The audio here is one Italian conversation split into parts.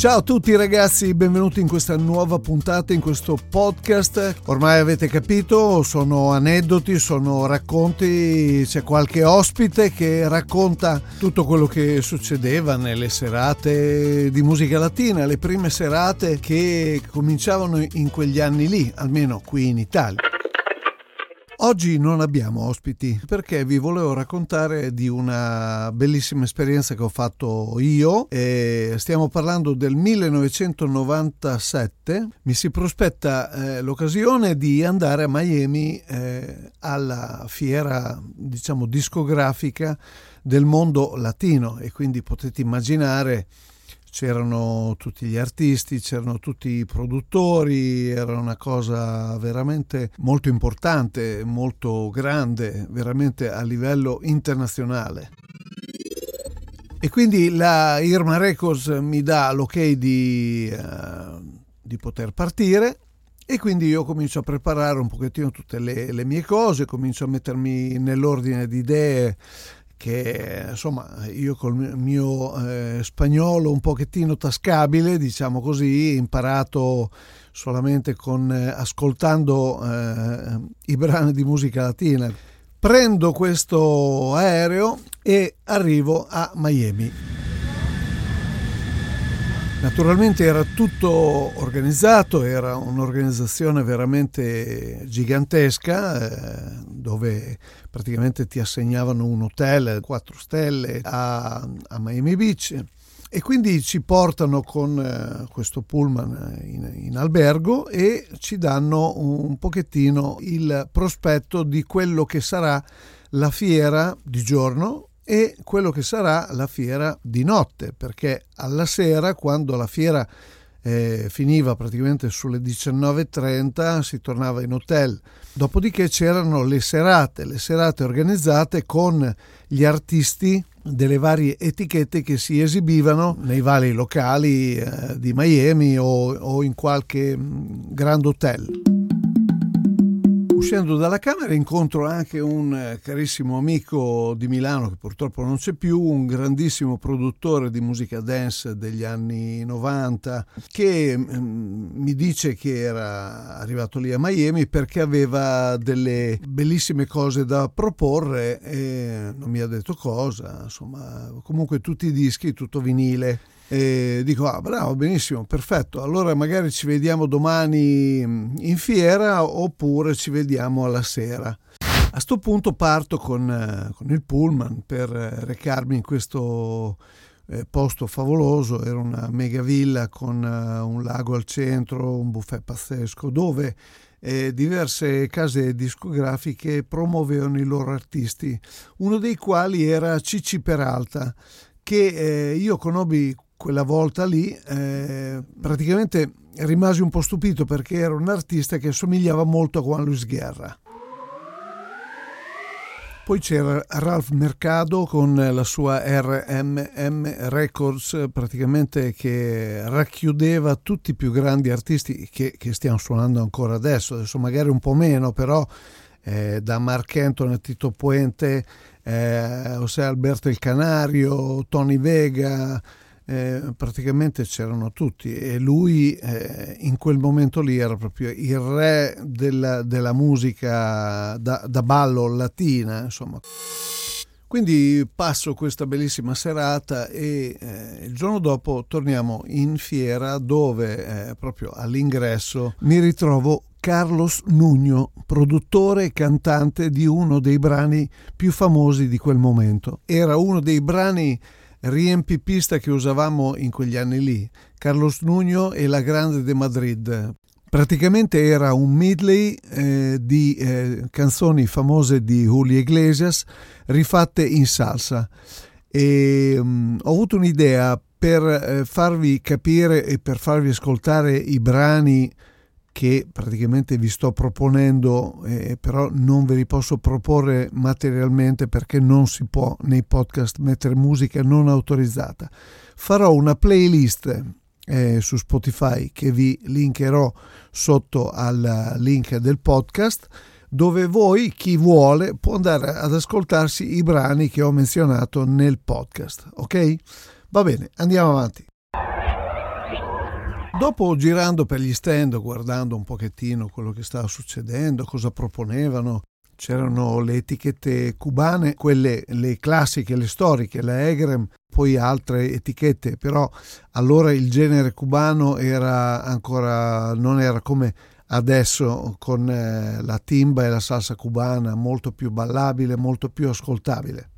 Ciao a tutti ragazzi, benvenuti in questa nuova puntata, in questo podcast. Ormai avete capito, sono aneddoti, sono racconti, c'è qualche ospite che racconta tutto quello che succedeva nelle serate di musica latina, le prime serate che cominciavano in quegli anni lì, almeno qui in Italia. Oggi non abbiamo ospiti perché vi volevo raccontare di una bellissima esperienza che ho fatto io. E stiamo parlando del 1997. Mi si prospetta eh, l'occasione di andare a Miami eh, alla fiera, diciamo, discografica del mondo latino e quindi potete immaginare c'erano tutti gli artisti, c'erano tutti i produttori, era una cosa veramente molto importante, molto grande, veramente a livello internazionale. E quindi la Irma Records mi dà l'ok di, uh, di poter partire e quindi io comincio a preparare un pochettino tutte le, le mie cose, comincio a mettermi nell'ordine di idee che insomma io col mio eh, spagnolo un pochettino tascabile, diciamo così, imparato solamente con, eh, ascoltando eh, i brani di musica latina. Prendo questo aereo e arrivo a Miami. Naturalmente era tutto organizzato, era un'organizzazione veramente gigantesca eh, dove praticamente ti assegnavano un hotel 4 stelle a, a Miami Beach e quindi ci portano con eh, questo pullman in, in, albergo e ci danno un pochettino il prospetto di quello che sarà la fiera di giorno e quello che sarà la fiera di notte, perché alla sera, quando la fiera eh, finiva praticamente sulle 19.30, si tornava in hotel. Dopodiché c'erano le serate, le serate organizzate con gli artisti delle varie etichette che si esibivano nei vari locali eh, di Miami o, o in qualche mm, grand hotel. Uscendo dalla Camera incontro anche un eh, carissimo amico di Milano che purtroppo non c'è più, un grandissimo produttore di musica dance degli anni 90 che mm, mi dice che era arrivato lì a Miami perché aveva delle bellissime cose da proporre e non mi ha detto cosa, insomma comunque tutti i dischi, tutto vinile e dico, ah, bravo, benissimo, perfetto. Allora magari ci vediamo domani mm, in fiera oppure ci vediamo alla sera. A questo punto parto con, eh, con, il pullman per eh, recarmi in questo eh, posto favoloso. Era una mega villa con un lago al centro, un buffet pazzesco, dove eh, diverse case discografiche promuovevano i loro artisti, uno dei quali era Cicci Peralta, che eh, io conobbi quella volta lì eh, praticamente rimasi un po' stupito perché era un artista che somigliava molto a Juan Luis Guerra. Poi c'era Ralph Mercado con la sua RMM Records, praticamente che racchiudeva tutti i più grandi artisti che, che stiamo suonando ancora adesso, adesso magari un po' meno, però eh, da Mark Anthony a Tito Puente, eh, José Alberto il Canario, Tony Vega, eh, praticamente c'erano tutti e lui eh, in quel momento lì era proprio il re della, della musica da, da, ballo latina, insomma. Quindi passo questa bellissima serata e eh, il giorno dopo torniamo in fiera dove eh, proprio all'ingresso mi ritrovo Carlos Nugno, produttore e cantante di uno dei brani più famosi di quel momento. Era uno dei brani riempipista che usavamo in quegli anni lì, Carlos Nuño e la Grande de Madrid. Praticamente era un medley eh, di eh, canzoni famose di Julio Iglesias rifatte in salsa. E, um, ho avuto un'idea per eh, farvi capire e per farvi ascoltare i brani che praticamente vi sto proponendo, eh, però non ve li posso proporre materialmente perché non si può nei podcast mettere musica non autorizzata. Farò una playlist eh, su Spotify che vi linkerò sotto al link del podcast dove voi, chi vuole, può andare ad ascoltarsi i brani che ho menzionato nel podcast. Ok? Va bene, andiamo avanti. Dopo girando per gli stand, guardando un pochettino quello che stava succedendo, cosa proponevano, c'erano le etichette cubane, quelle le classiche, le storiche, la Egrem, poi altre etichette, però allora il genere cubano era ancora non era come adesso con eh, la timba e la salsa cubana, molto più ballabile, molto più ascoltabile.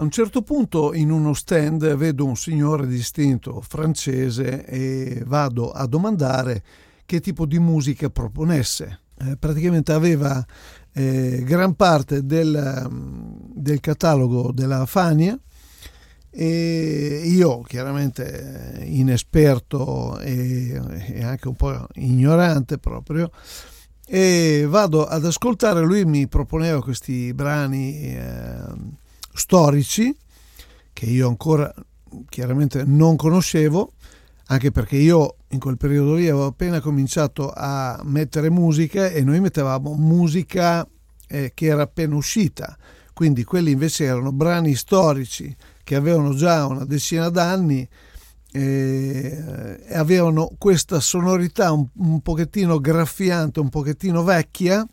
A un certo punto in uno stand vedo un signore distinto francese e vado a domandare che tipo di musica proponesse. Eh, praticamente aveva eh, gran parte del, del, catalogo della Fania e io chiaramente inesperto e, e anche un po' ignorante proprio e vado ad ascoltare, lui mi proponeva questi brani eh, storici che io ancora chiaramente non conoscevo, anche perché io in quel periodo lì avevo appena cominciato a mettere musica e noi mettevamo musica eh, che era appena uscita, quindi quelli invece erano brani storici che avevano già una decina d'anni eh, e avevano questa sonorità un, un pochettino graffiante, un pochettino vecchia,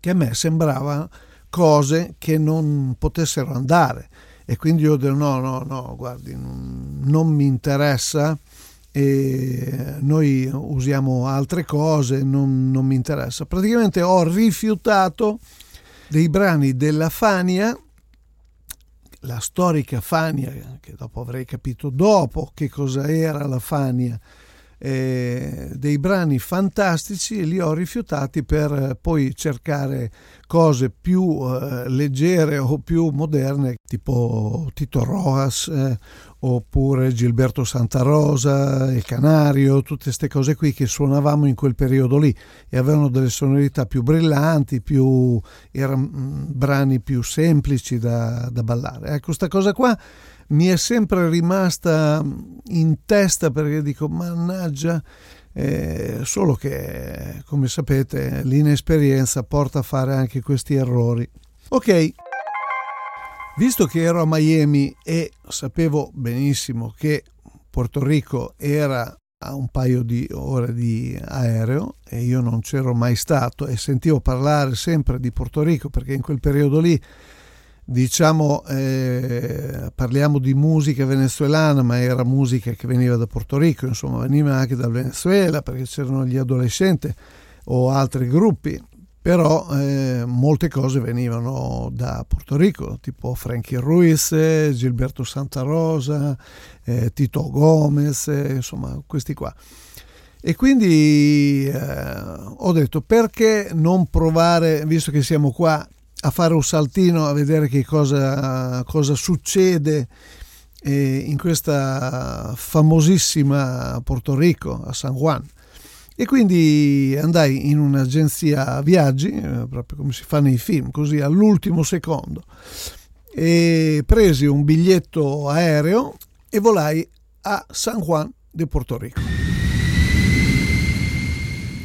che a me sembrava cose che non potessero andare e quindi io ho detto no, no, no, guardi, non, mi interessa noi usiamo altre cose, non, non mi interessa. Praticamente ho rifiutato dei brani della Fania la storica Fania, che dopo avrei capito dopo che cosa era la Fania, eh, dei brani fantastici e li ho rifiutati per poi cercare cose più eh, leggere o più moderne tipo Tito Rojas eh, oppure Gilberto Santa Rosa, Il Canario, tutte queste cose qui che suonavamo in quel periodo lì e avevano delle sonorità più brillanti, più, erano mm, brani più semplici da, da ballare. Ecco, questa cosa qua mi è sempre rimasta in testa perché dico mannaggia eh, solo che come sapete l'inesperienza porta a fare anche questi errori. Ok. Visto che ero a Miami e sapevo benissimo che Porto Rico era a un paio di ore di aereo e io non c'ero mai stato e sentivo parlare sempre di Porto Rico perché in quel periodo lì diciamo eh, parliamo di musica venezuelana ma era musica che veniva da Porto Rico insomma veniva anche dal Venezuela perché c'erano gli adolescenti o altri gruppi però eh, molte cose venivano da Porto Rico tipo Frankie Ruiz Gilberto Santa Rosa eh, Tito Gomez insomma questi qua. E quindi eh, ho detto perché non provare visto che siamo qua a fare un saltino a vedere che cosa, cosa succede eh, in questa famosissima Porto Rico, a San Juan. E quindi andai in un'agenzia viaggi, eh, proprio come si fa nei film, così all'ultimo secondo, e presi un biglietto aereo e volai a San Juan de Porto Rico.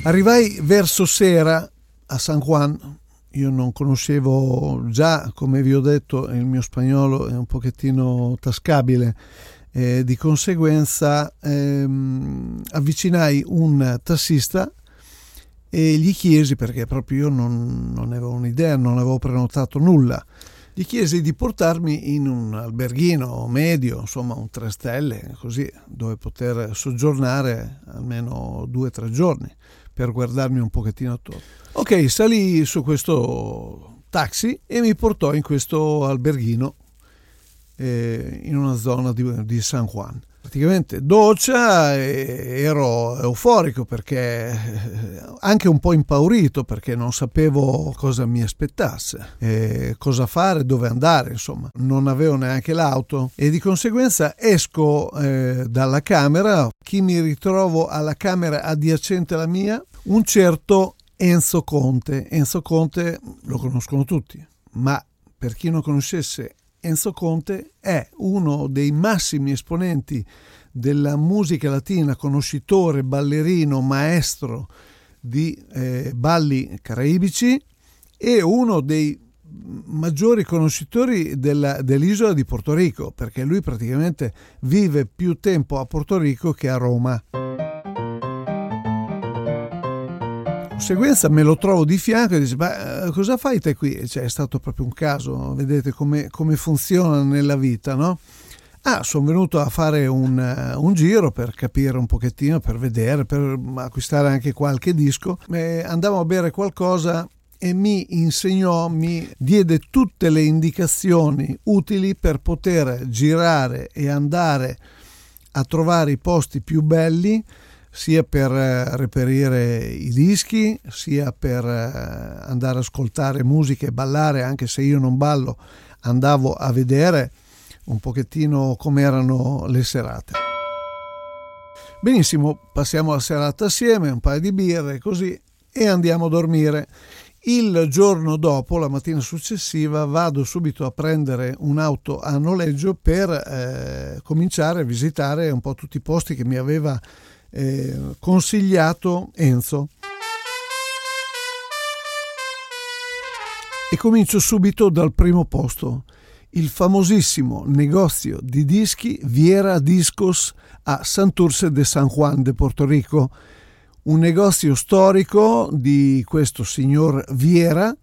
Arrivai verso sera a San Juan, io non conoscevo già, come vi ho detto, il mio spagnolo è un pochettino tascabile, eh, di conseguenza ehm, avvicinai un tassista e gli chiesi, perché proprio io non, non avevo un'idea, non avevo prenotato nulla, gli chiesi di portarmi in un alberghino medio, insomma un tre stelle, così, dove poter soggiornare almeno due o tre giorni per guardarmi un pochettino attorno. Ok, salì su questo taxi e mi portò in questo alberghino eh, in una zona di, di San Juan praticamente doccia ero euforico perché anche un po' impaurito perché non sapevo cosa mi aspettasse, cosa fare, dove andare, insomma, non avevo neanche l'auto e di conseguenza esco eh, dalla camera, chi mi ritrovo alla camera adiacente alla mia? Un certo Enzo Conte. Enzo Conte lo conoscono tutti, ma per chi non conoscesse Enzo Conte è uno dei massimi esponenti della musica latina, conoscitore, ballerino, maestro di eh, balli caraibici e uno dei maggiori conoscitori della, dell'isola di Porto Rico, perché lui praticamente vive più tempo a Porto Rico che a Roma conseguenza me lo trovo di fianco e dice ma eh, cosa fai te qui? Cioè, è stato proprio un caso, vedete come, come funziona nella vita, no? Ah, sono venuto a fare un, uh, un, giro per capire un pochettino, per vedere, per acquistare anche qualche disco. Andavo a bere qualcosa e mi insegnò, mi diede tutte le indicazioni utili per poter girare e andare a trovare i posti più belli sia per eh, reperire i dischi, sia per eh, andare ad ascoltare musica e ballare, anche se io non ballo, andavo a vedere un pochettino come erano le serate. Benissimo, passiamo la serata assieme, un paio di birre così e andiamo a dormire. Il giorno dopo, la mattina successiva, vado subito a prendere un'auto a noleggio per eh, cominciare a visitare un po' tutti i posti che mi aveva consigliato Enzo. E comincio subito dal primo posto, il famosissimo negozio di dischi Viera Discos a Santurce de San Juan de Porto Rico, un negozio storico di questo signor Viera,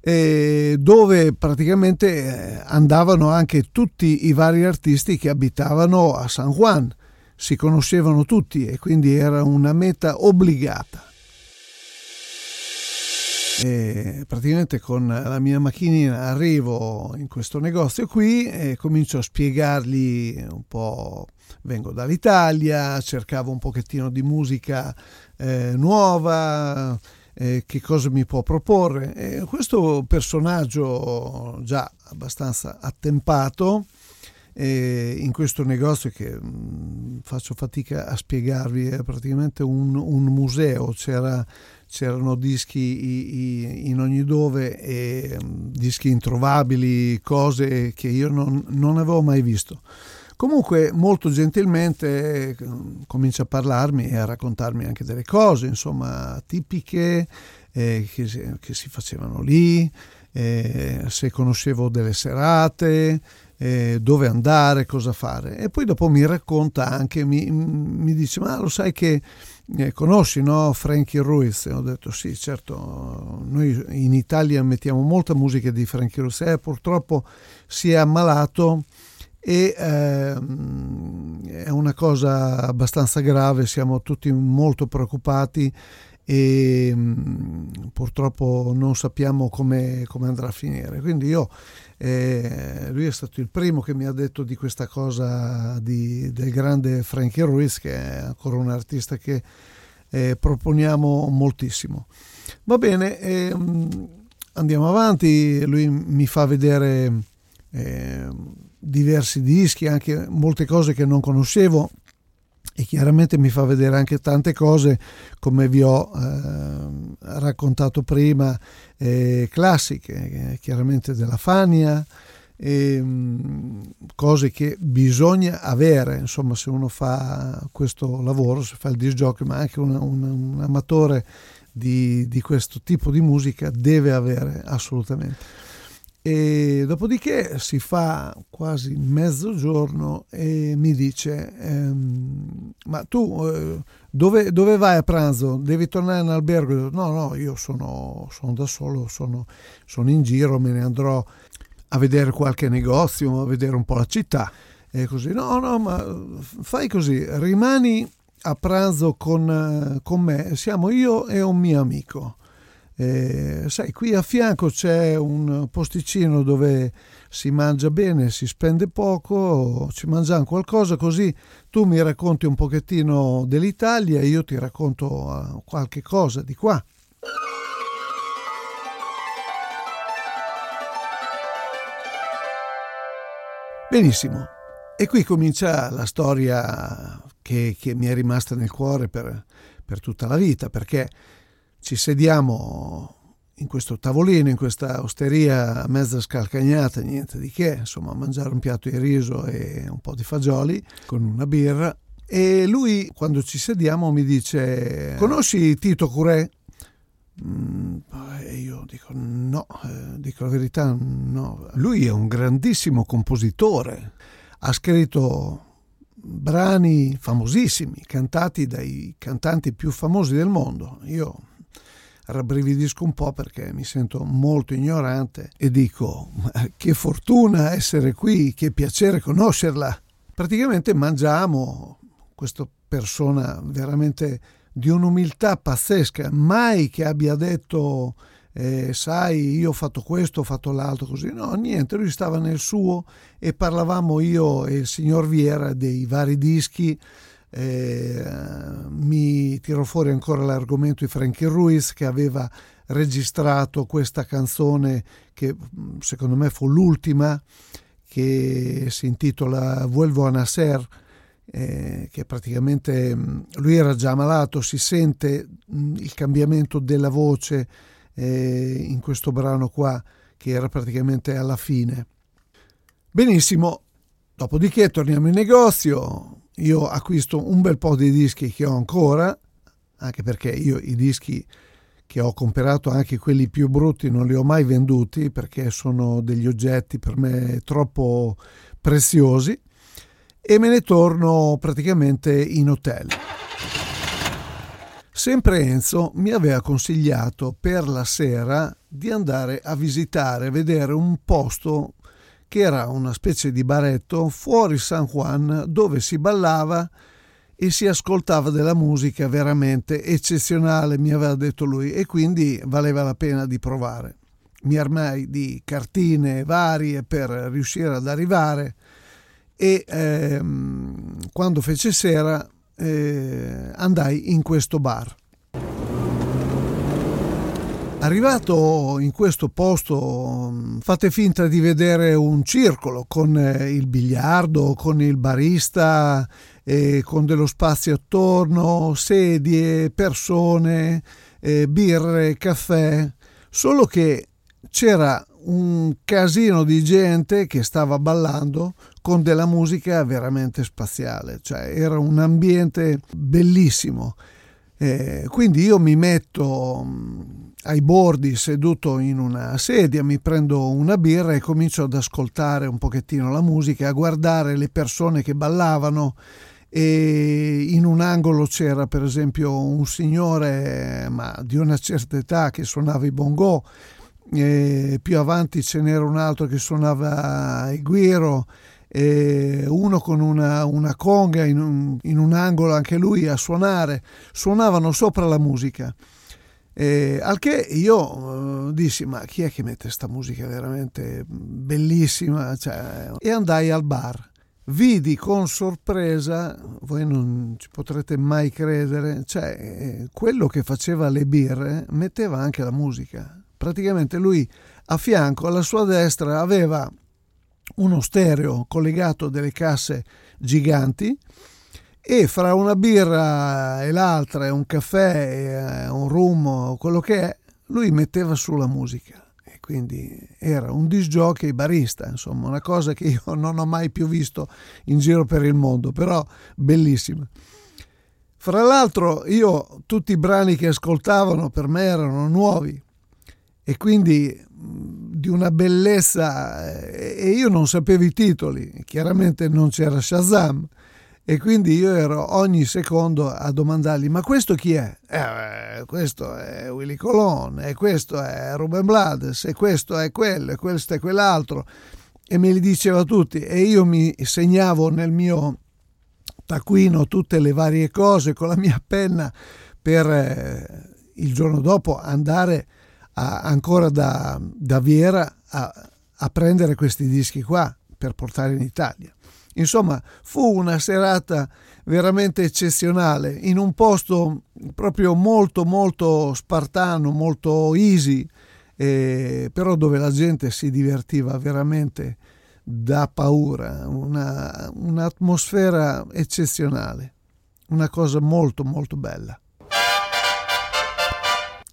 eh, dove praticamente eh, andavano anche tutti i vari artisti che abitavano a San Juan si conoscevano tutti e quindi era una meta obbligata. E praticamente con la mia macchinina arrivo in questo negozio qui e comincio a spiegargli un po', vengo dall'Italia, cercavo un pochettino di musica eh, nuova, eh, che cosa mi può proporre. E questo personaggio già abbastanza attempato e in questo negozio che mh, mm, faccio fatica a spiegarvi è praticamente un, un museo. C'era, c'erano dischi i, i, in ogni dove e mh, mm, dischi introvabili cose che io non, non avevo mai visto. Comunque molto gentilmente mm, comincia a parlarmi e a raccontarmi anche delle cose insomma tipiche eh, che, che, si facevano lì eh, se conoscevo delle serate eh, dove andare, cosa fare. E poi dopo mi racconta anche, mi, mi dice, ma lo sai che eh, conosci no? Frankie Ruiz? E ho detto sì, certo, noi in Italia mettiamo molta musica di Frankie Ruiz, eh, purtroppo si è ammalato e eh, è una cosa abbastanza grave, siamo tutti molto preoccupati e mh, purtroppo non sappiamo come, come, andrà a finire. Quindi io, eh, lui è stato il primo che mi ha detto di questa cosa di, del grande Frankie Ruiz, che è ancora un artista che eh, proponiamo moltissimo. Va bene, eh, andiamo avanti, lui mi fa vedere ehm, diversi dischi, anche molte cose che non conoscevo e chiaramente mi fa vedere anche tante cose come vi ho eh, raccontato prima eh, classiche eh, chiaramente della Fania e, mh, cose che bisogna avere insomma se uno fa questo lavoro se fa il disc jockey ma anche un, un, un amatore di, di questo tipo di musica deve avere assolutamente e dopodiché si fa quasi mezzogiorno e mi dice ehm, ma tu eh, dove, dove, vai a pranzo? Devi tornare in albergo? No, no, io sono, sono da solo, sono, sono, in giro, me ne andrò a vedere qualche negozio, a vedere un po' la città e così. No, no, ma fai così, rimani a pranzo con, con me, siamo io e un mio amico Eh, sai, qui a fianco c'è un posticino dove si mangia bene, si spende poco, ci mangiamo qualcosa così tu mi racconti un pochettino dell'Italia e io ti racconto eh, qualche cosa di qua. Benissimo, e qui comincia la storia che, che mi è rimasta nel cuore per, per tutta la vita, perché ci sediamo in questo tavolino, in questa osteria mezza scalcagnata, niente di che, insomma, a mangiare un piatto di riso e un po' di fagioli con una birra. E lui, quando ci sediamo, mi dice: Conosci Tito Curè? Mm, e io dico no, eh, dico la verità, no. Lui è un grandissimo compositore, ha scritto brani famosissimi, cantati dai cantanti più famosi del mondo. Io rabbrividisco un po' perché mi sento molto ignorante e dico che fortuna essere qui, che piacere conoscerla. Praticamente mangiamo questa persona veramente di un'umiltà pazzesca, mai che abbia detto eh, sai io ho fatto questo, ho fatto l'altro così, no niente, lui stava nel suo e parlavamo io e il signor Viera dei vari dischi eh, mi tirò fuori ancora l'argomento di Frankie Ruiz che aveva registrato questa canzone che mm, secondo me fu l'ultima che si intitola Vuelvo a Nasser eh, che praticamente mm, lui era già malato, si sente mm, il cambiamento della voce eh, in questo brano qua che era praticamente alla fine. Benissimo, dopodiché torniamo in negozio, io acquisto un bel po' di dischi che ho ancora, anche perché io i dischi che ho comprato, anche quelli più brutti, non li ho mai venduti perché sono degli oggetti per me troppo preziosi e me ne torno praticamente in hotel. Sempre Enzo mi aveva consigliato per la sera di andare a visitare, a vedere un posto che era una specie di baretto fuori San Juan dove si ballava e si ascoltava della musica veramente eccezionale, mi aveva detto lui, e quindi valeva la pena di provare. Mi armai di cartine varie per riuscire ad arrivare e ehm, quando fece sera eh, andai in questo bar. Arrivato in questo posto, mm, fate finta di vedere un circolo con eh, il biliardo, con il barista, con dello spazio attorno, sedie, persone, eh, birre, caffè, solo che c'era un casino di gente che stava ballando con della musica veramente spaziale, cioè era un ambiente bellissimo. Eh, quindi io mi metto mm, ai bordi seduto in una sedia, mi prendo una birra e comincio ad ascoltare un pochettino la musica, a guardare le persone che ballavano e in un angolo c'era per esempio un signore ma di una certa età che suonava i bongo, e più avanti ce n'era un altro che suonava il guiro uno con una, una conga in un, in un, angolo anche lui a suonare, suonavano sopra la musica. E, al che io uh, dissi ma chi è che mette questa musica veramente bellissima? Cioè, e andai al bar. Vidi con sorpresa voi non ci potrete mai credere cioè eh, quello che faceva le birre metteva anche la musica. Praticamente lui a fianco alla sua destra aveva uno stereo collegato delle casse giganti e fra una birra e l'altra e un caffè e un rum quello che è lui metteva su la musica. E quindi era un disc jockey barista insomma una cosa che io non ho mai più visto in giro per il mondo però bellissima. Fra l'altro io tutti i brani che ascoltavano per me erano nuovi e quindi di una bellezza e io non sapevo i titoli, chiaramente non c'era Shazam e quindi io ero ogni secondo a domandargli ma questo chi è? Eh, questo è Willy Colon e questo è Ruben Blades e questo è quello e questo è quell'altro e me li diceva tutti e io mi segnavo nel mio taccuino tutte le varie cose con la mia penna per eh, il giorno dopo andare a, ancora da, da Viera a, a prendere questi dischi qua per portare in Italia. Insomma, fu una serata veramente eccezionale in un posto proprio molto molto spartano, molto easy, eh, però dove la gente si divertiva veramente da paura, una, un'atmosfera eccezionale, una cosa molto molto bella.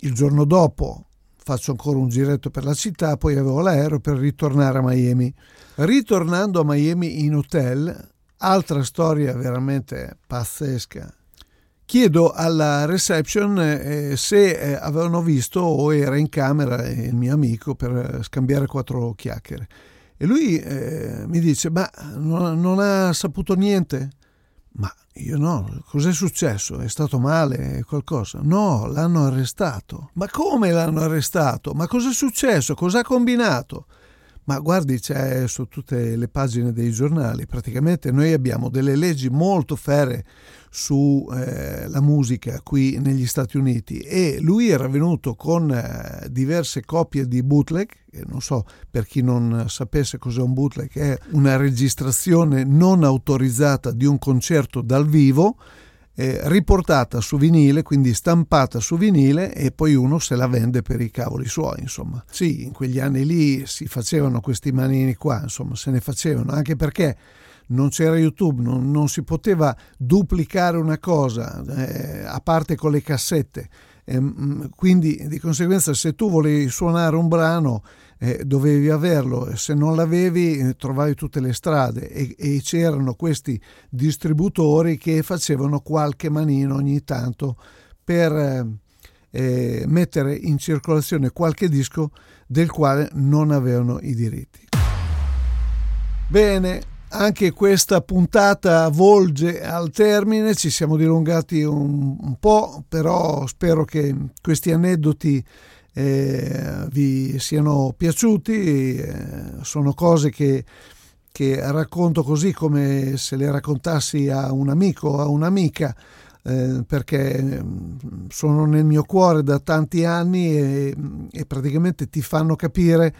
Il giorno dopo faccio ancora un giretto per la città, poi avevo l'aereo per ritornare a Miami. Ritornando a Miami in hotel, altra storia veramente pazzesca. Chiedo alla reception eh, se eh, avevano visto o era in camera il mio amico per scambiare quattro chiacchiere. E lui eh, mi dice, ma non, non ha saputo niente? Ma io no, cos'è successo? È stato male qualcosa? No, l'hanno arrestato. Ma come l'hanno arrestato? Ma cos'è successo? Cosa ha combinato? Ma guardi, c'è su tutte le pagine dei giornali, praticamente noi abbiamo delle leggi molto ferre sulla eh, musica qui negli Stati Uniti e lui era venuto con eh, diverse copie di bootleg, non so per chi non sapesse cos'è un bootleg, è una registrazione non autorizzata di un concerto dal vivo eh, riportata su vinile, quindi stampata su vinile e poi uno se la vende per i cavoli suoi, insomma. Sì, in quegli anni lì si facevano questi manini qua, insomma, se ne facevano, anche perché non c'era YouTube, non, non si poteva duplicare una cosa, eh, a parte con le cassette. Eh, quindi di conseguenza se tu volevi suonare un brano eh, dovevi averlo se non l'avevi eh, trovavi tutte le strade e, e, c'erano questi distributori che facevano qualche manino ogni tanto per eh, eh, mettere in circolazione qualche disco del quale non avevano i diritti. Bene, anche questa puntata volge al termine, ci siamo dilungati un, un po', però spero che questi aneddoti eh, vi siano piaciuti, eh, sono cose che, che, racconto così come se le raccontassi a un amico o a un'amica, eh, perché mm, sono nel mio cuore da tanti anni e, e praticamente ti fanno capire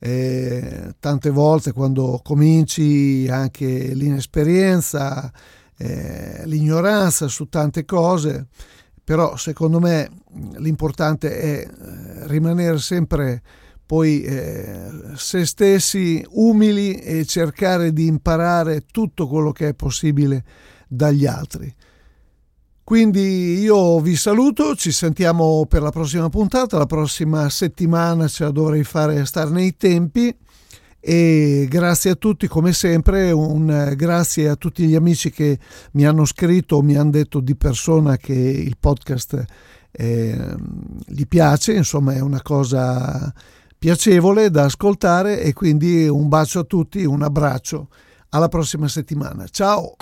eh, tante volte quando cominci anche l'inesperienza, eh, l'ignoranza su tante cose però secondo me l'importante è eh, rimanere sempre poi eh, se stessi umili e cercare di imparare tutto quello che è possibile dagli altri. Quindi io vi saluto, ci sentiamo per la prossima puntata, la prossima settimana ce la dovrei fare stare nei tempi e grazie a tutti come sempre, un grazie a tutti gli amici che mi hanno scritto o mi hanno detto di persona che il podcast eh, gli piace, insomma è una cosa piacevole da ascoltare e quindi un bacio a tutti, un abbraccio, alla prossima settimana. Ciao!